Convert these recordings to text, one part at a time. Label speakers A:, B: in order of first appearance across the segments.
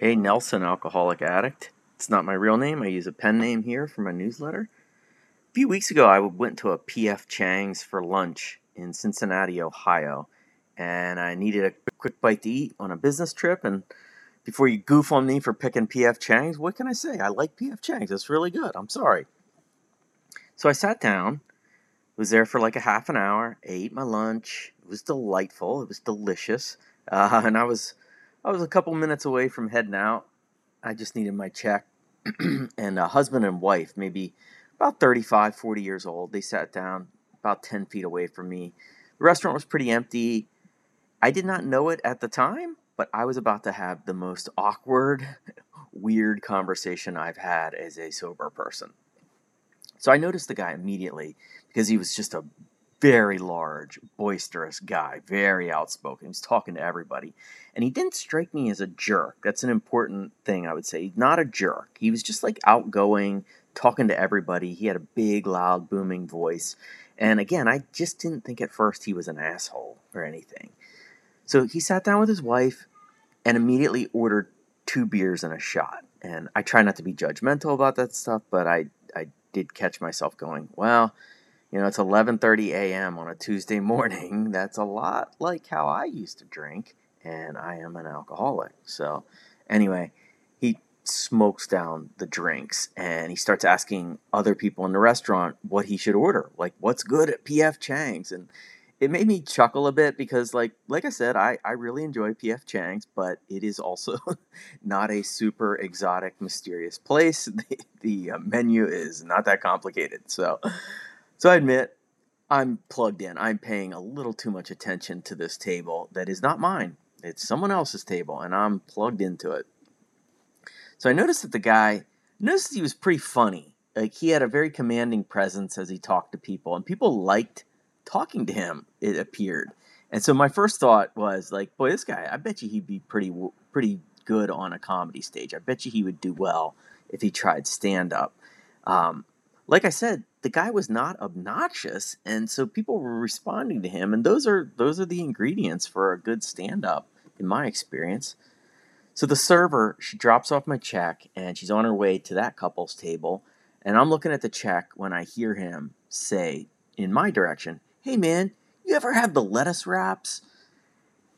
A: Hey, Nelson, alcoholic addict. It's not my real name. I use a pen name here for my newsletter. A few weeks ago, I went to a PF Chang's for lunch in Cincinnati, Ohio, and I needed a quick bite to eat on a business trip. And before you goof on me for picking PF Chang's, what can I say? I like PF Chang's. It's really good. I'm sorry. So I sat down, was there for like a half an hour, ate my lunch. It was delightful. It was delicious, uh, and I was I was a couple minutes away from heading out. I just needed my check. and a husband and wife, maybe about 35, 40 years old, they sat down about 10 feet away from me. The restaurant was pretty empty. I did not know it at the time, but I was about to have the most awkward, weird conversation I've had as a sober person. So I noticed the guy immediately because he was just a very large, boisterous guy, very outspoken. He was talking to everybody. And he didn't strike me as a jerk. That's an important thing, I would say. He's not a jerk. He was just like outgoing, talking to everybody. He had a big, loud, booming voice. And again, I just didn't think at first he was an asshole or anything. So he sat down with his wife and immediately ordered two beers and a shot. And I try not to be judgmental about that stuff, but I, I did catch myself going, well, you know, it's 11:30 a.m. on a Tuesday morning. That's a lot like how I used to drink, and I am an alcoholic. So, anyway, he smokes down the drinks and he starts asking other people in the restaurant what he should order, like what's good at PF Chang's and it made me chuckle a bit because like like I said, I, I really enjoy PF Chang's, but it is also not a super exotic, mysterious place. The, the uh, menu is not that complicated. So so I admit I'm plugged in. I'm paying a little too much attention to this table that is not mine. It's someone else's table, and I'm plugged into it. So I noticed that the guy noticed he was pretty funny. Like he had a very commanding presence as he talked to people, and people liked talking to him. It appeared, and so my first thought was like, "Boy, this guy. I bet you he'd be pretty pretty good on a comedy stage. I bet you he would do well if he tried stand up." Um, like I said, the guy was not obnoxious, and so people were responding to him, and those are those are the ingredients for a good stand up, in my experience. So the server, she drops off my check, and she's on her way to that couple's table, and I'm looking at the check when I hear him say in my direction, "Hey man, you ever have the lettuce wraps?"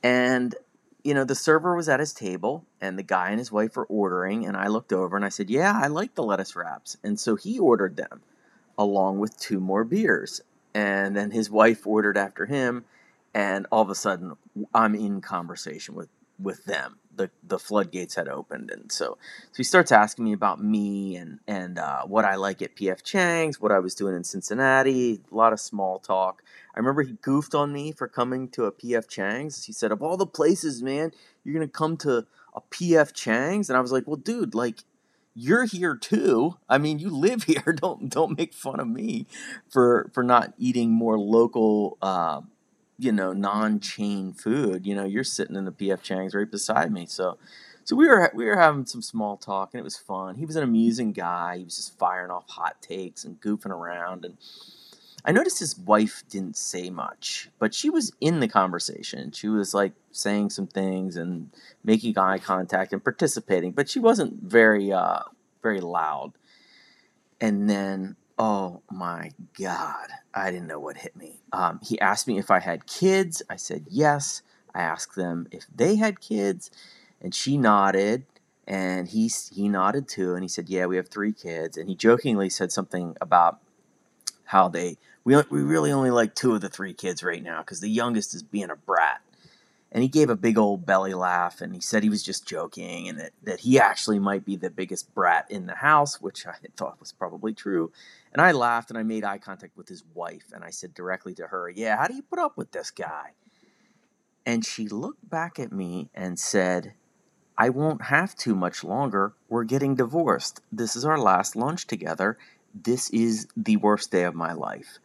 A: And you know, the server was at his table and the guy and his wife were ordering. And I looked over and I said, Yeah, I like the lettuce wraps. And so he ordered them along with two more beers. And then his wife ordered after him. And all of a sudden, I'm in conversation with, with them. The, the floodgates had opened. And so, so he starts asking me about me and, and uh, what I like at PF Chang's, what I was doing in Cincinnati, a lot of small talk. I remember he goofed on me for coming to a PF Chang's. He said, Of all the places, man, you're going to come to a PF Chang's? And I was like, Well, dude, like, you're here too. I mean, you live here. Don't don't make fun of me for for not eating more local, uh, you know, non-chain food. You know, you're sitting in the PF Chang's right beside me. So, so we were we were having some small talk, and it was fun. He was an amusing guy. He was just firing off hot takes and goofing around, and I noticed his wife didn't say much, but she was in the conversation. She was like saying some things and making eye contact and participating, but she wasn't very uh very loud. And then oh my god, I didn't know what hit me. Um, he asked me if I had kids. I said yes. I asked them if they had kids, and she nodded and he he nodded too and he said yeah we have three kids and he jokingly said something about how they we we really only like two of the three kids right now because the youngest is being a brat. And he gave a big old belly laugh and he said he was just joking and that, that he actually might be the biggest brat in the house, which I thought was probably true. And I laughed and I made eye contact with his wife and I said directly to her, Yeah, how do you put up with this guy? And she looked back at me and said, I won't have to much longer. We're getting divorced. This is our last lunch together. This is the worst day of my life.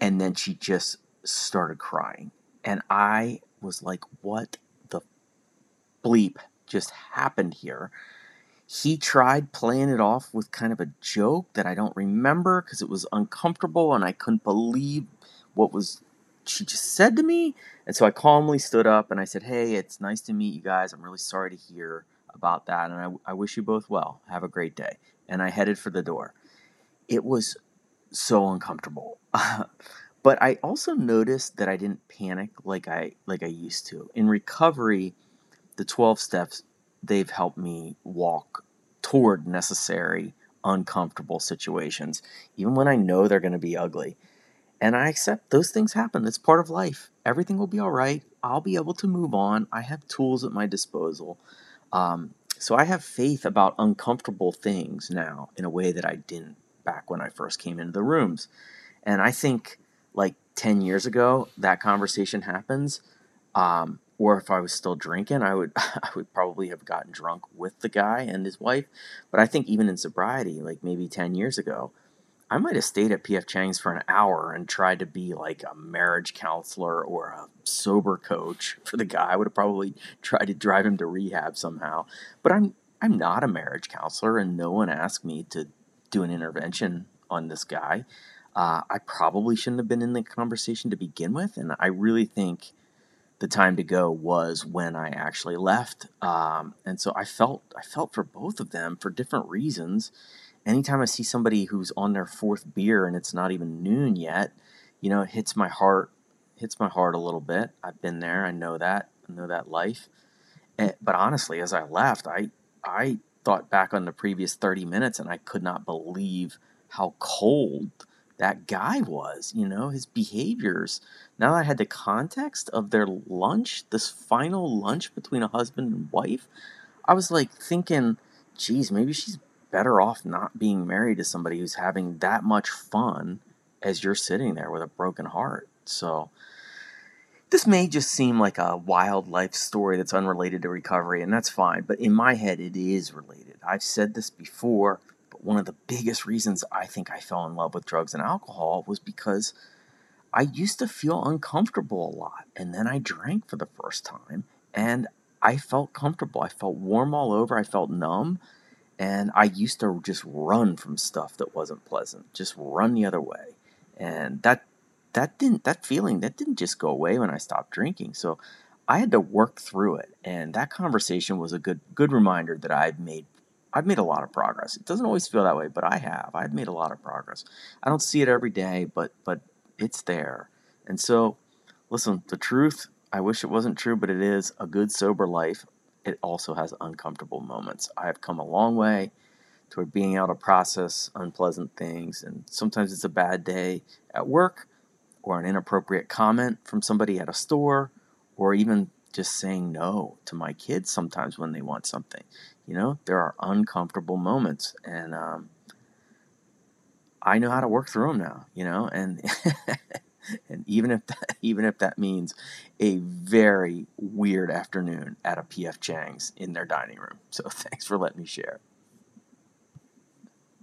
A: And then she just started crying. And I was like, what the bleep just happened here? He tried playing it off with kind of a joke that I don't remember because it was uncomfortable and I couldn't believe what was she just said to me. And so I calmly stood up and I said, Hey, it's nice to meet you guys. I'm really sorry to hear about that, and I, I wish you both well. Have a great day. And I headed for the door. It was so uncomfortable. but I also noticed that I didn't panic like I like I used to. In recovery, the 12 steps they've helped me walk toward necessary uncomfortable situations even when I know they're going to be ugly. And I accept those things happen. It's part of life. Everything will be all right. I'll be able to move on. I have tools at my disposal. Um, so I have faith about uncomfortable things now in a way that I didn't back when I first came into the rooms. And I think like 10 years ago, that conversation happens. Um, or if I was still drinking, I would I would probably have gotten drunk with the guy and his wife. But I think even in sobriety, like maybe 10 years ago, I might have stayed at PF Chang's for an hour and tried to be like a marriage counselor or a sober coach for the guy. I would have probably tried to drive him to rehab somehow. But I'm I'm not a marriage counselor, and no one asked me to do an intervention on this guy. Uh, I probably shouldn't have been in the conversation to begin with, and I really think the time to go was when I actually left. Um, and so I felt I felt for both of them for different reasons anytime I see somebody who's on their fourth beer and it's not even noon yet, you know, it hits my heart, hits my heart a little bit. I've been there. I know that. I know that life. And, eh, but honestly, as I left, I I thought back on the previous 30 minutes and I could not believe how cold that guy was, you know, his behaviors. Now that I had the context of their lunch, this final lunch between a husband and wife, I was like thinking, geez, maybe she's better off not being married to somebody who's having that much fun as you're sitting there with a broken heart. So, this may just seem like a wild life story that's unrelated to recovery, and that's fine, but in my head, it is related. I've said this before, one of the biggest reasons I think I fell in love with drugs and alcohol was because I used to feel uncomfortable a lot, and then I drank for the first time, and I felt comfortable. I felt warm all over, I felt numb, and I used to just run from stuff that wasn't pleasant, just run the other way. And that that didn't that feeling that didn't just go away when I stopped drinking. So I had to work through it. And that conversation was a good good reminder that I've made I've made a lot of progress. It doesn't always feel that way, but I have. I've made a lot of progress. I don't see it every day, but but it's there. And so listen, the truth, I wish it wasn't true, but it is a good sober life it also has uncomfortable moments. I have come a long way toward being able to process unpleasant things, and sometimes it's a bad day at work, or an inappropriate comment from somebody at a store, or even just saying no to my kids sometimes when they want something. You know, there are uncomfortable moments, and um, I know how to work through them now. You know, and and even if that, even if that means a very weird afternoon at a PF Chang's in their dining room. So thanks for letting me share.